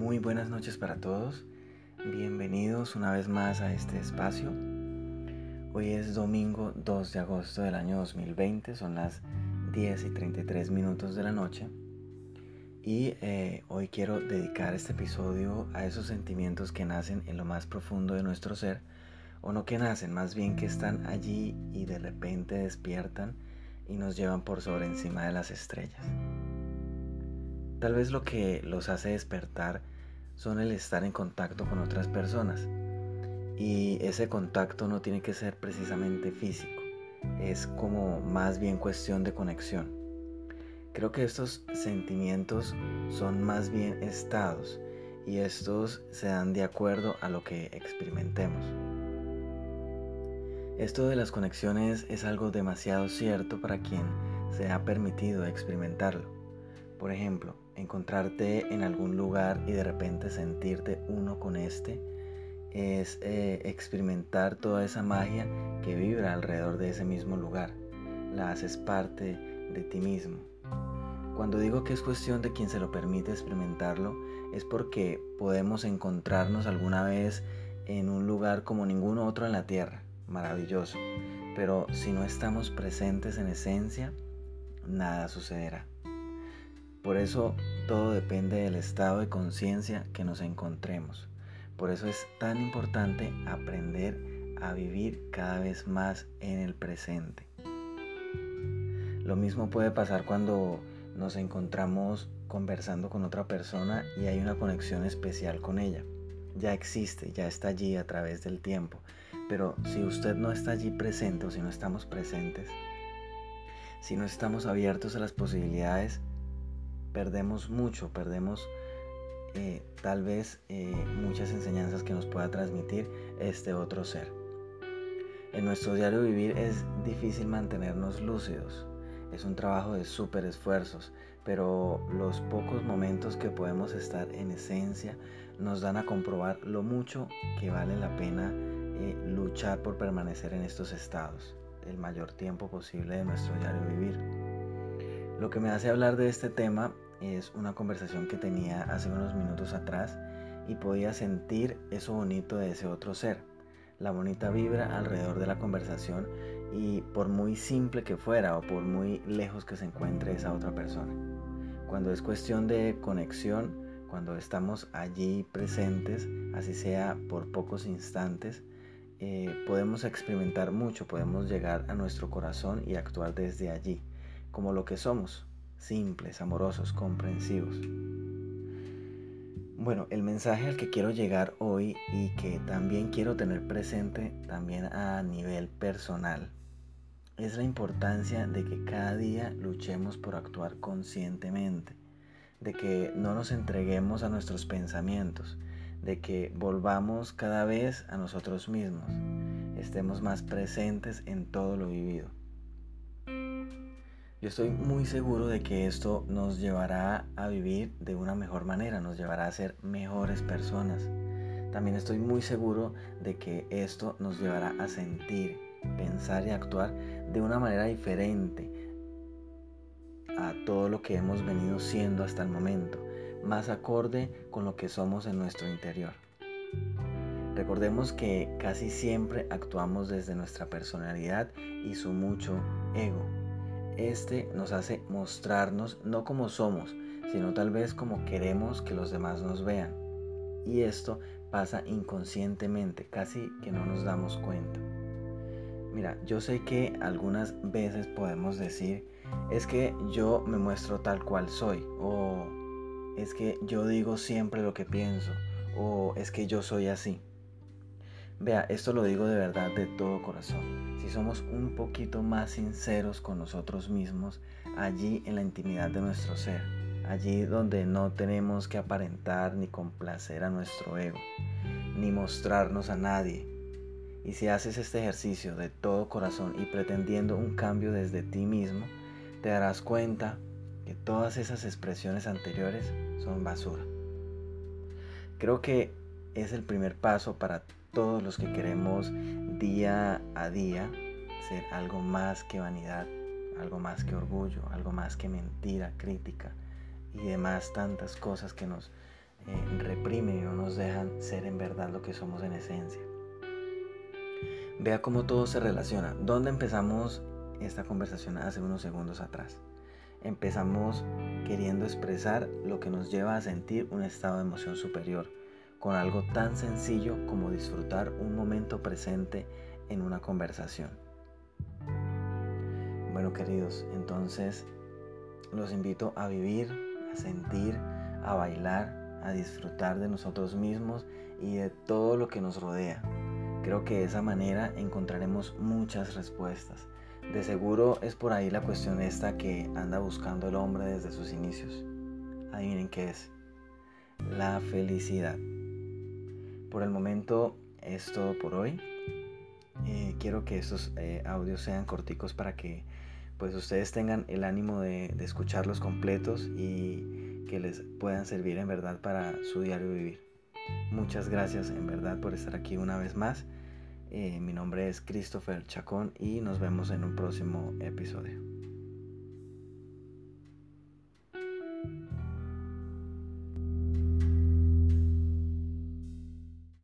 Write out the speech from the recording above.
noches para todos. Bienvenidos una vez más a este espacio. Hoy es domingo 2 de agosto del año 2020, son las 10 y 33 minutos de la noche. Y eh, hoy quiero dedicar este episodio a esos sentimientos que nacen en lo más profundo de nuestro ser, o no que nacen, más bien que están allí y de repente despiertan y nos llevan por sobre encima de las estrellas. Tal vez lo que los hace despertar son el estar en contacto con otras personas. Y ese contacto no tiene que ser precisamente físico, es como más bien cuestión de conexión. Creo que estos sentimientos son más bien estados y estos se dan de acuerdo a lo que experimentemos. Esto de las conexiones es algo demasiado cierto para quien se ha permitido experimentarlo. Por ejemplo, encontrarte en algún lugar y de repente sentirte uno con este es eh, experimentar toda esa magia que vibra alrededor de ese mismo lugar. La haces parte de ti mismo. Cuando digo que es cuestión de quien se lo permite experimentarlo, es porque podemos encontrarnos alguna vez en un lugar como ningún otro en la tierra. Maravilloso. Pero si no estamos presentes en esencia, nada sucederá. Por eso todo depende del estado de conciencia que nos encontremos. Por eso es tan importante aprender a vivir cada vez más en el presente. Lo mismo puede pasar cuando nos encontramos conversando con otra persona y hay una conexión especial con ella. Ya existe, ya está allí a través del tiempo. Pero si usted no está allí presente o si no estamos presentes, si no estamos abiertos a las posibilidades, perdemos mucho, perdemos eh, tal vez eh, muchas enseñanzas que nos pueda transmitir este otro ser. En nuestro diario vivir es difícil mantenernos lúcidos, es un trabajo de súper esfuerzos, pero los pocos momentos que podemos estar en esencia nos dan a comprobar lo mucho que vale la pena eh, luchar por permanecer en estos estados el mayor tiempo posible de nuestro diario vivir. Lo que me hace hablar de este tema es una conversación que tenía hace unos minutos atrás y podía sentir eso bonito de ese otro ser, la bonita vibra alrededor de la conversación y por muy simple que fuera o por muy lejos que se encuentre esa otra persona. Cuando es cuestión de conexión, cuando estamos allí presentes, así sea por pocos instantes, eh, podemos experimentar mucho, podemos llegar a nuestro corazón y actuar desde allí como lo que somos, simples, amorosos, comprensivos. Bueno, el mensaje al que quiero llegar hoy y que también quiero tener presente también a nivel personal es la importancia de que cada día luchemos por actuar conscientemente, de que no nos entreguemos a nuestros pensamientos, de que volvamos cada vez a nosotros mismos, estemos más presentes en todo lo vivido. Yo estoy muy seguro de que esto nos llevará a vivir de una mejor manera, nos llevará a ser mejores personas. También estoy muy seguro de que esto nos llevará a sentir, pensar y actuar de una manera diferente a todo lo que hemos venido siendo hasta el momento, más acorde con lo que somos en nuestro interior. Recordemos que casi siempre actuamos desde nuestra personalidad y su mucho ego este nos hace mostrarnos no como somos, sino tal vez como queremos que los demás nos vean. Y esto pasa inconscientemente, casi que no nos damos cuenta. Mira, yo sé que algunas veces podemos decir, es que yo me muestro tal cual soy, o es que yo digo siempre lo que pienso, o es que yo soy así. Vea, esto lo digo de verdad de todo corazón. Si somos un poquito más sinceros con nosotros mismos, allí en la intimidad de nuestro ser, allí donde no tenemos que aparentar ni complacer a nuestro ego, ni mostrarnos a nadie. Y si haces este ejercicio de todo corazón y pretendiendo un cambio desde ti mismo, te darás cuenta que todas esas expresiones anteriores son basura. Creo que es el primer paso para todos los que queremos día a día ser algo más que vanidad, algo más que orgullo, algo más que mentira, crítica y demás tantas cosas que nos eh, reprimen y no nos dejan ser en verdad lo que somos en esencia. Vea cómo todo se relaciona. ¿Dónde empezamos esta conversación hace unos segundos atrás? Empezamos queriendo expresar lo que nos lleva a sentir un estado de emoción superior, con algo tan sencillo como disfrutar un momento presente en una conversación. Bueno queridos, entonces los invito a vivir, a sentir, a bailar, a disfrutar de nosotros mismos y de todo lo que nos rodea. Creo que de esa manera encontraremos muchas respuestas. De seguro es por ahí la cuestión esta que anda buscando el hombre desde sus inicios. Adivinen qué es. La felicidad. Por el momento es todo por hoy. Eh, quiero que estos eh, audios sean corticos para que pues ustedes tengan el ánimo de, escucharlos completos y que les puedan servir en verdad para su diario vivir. Muchas gracias en verdad por estar aquí una vez más. Eh, mi nombre es Christopher Chacón y nos vemos en un próximo episodio.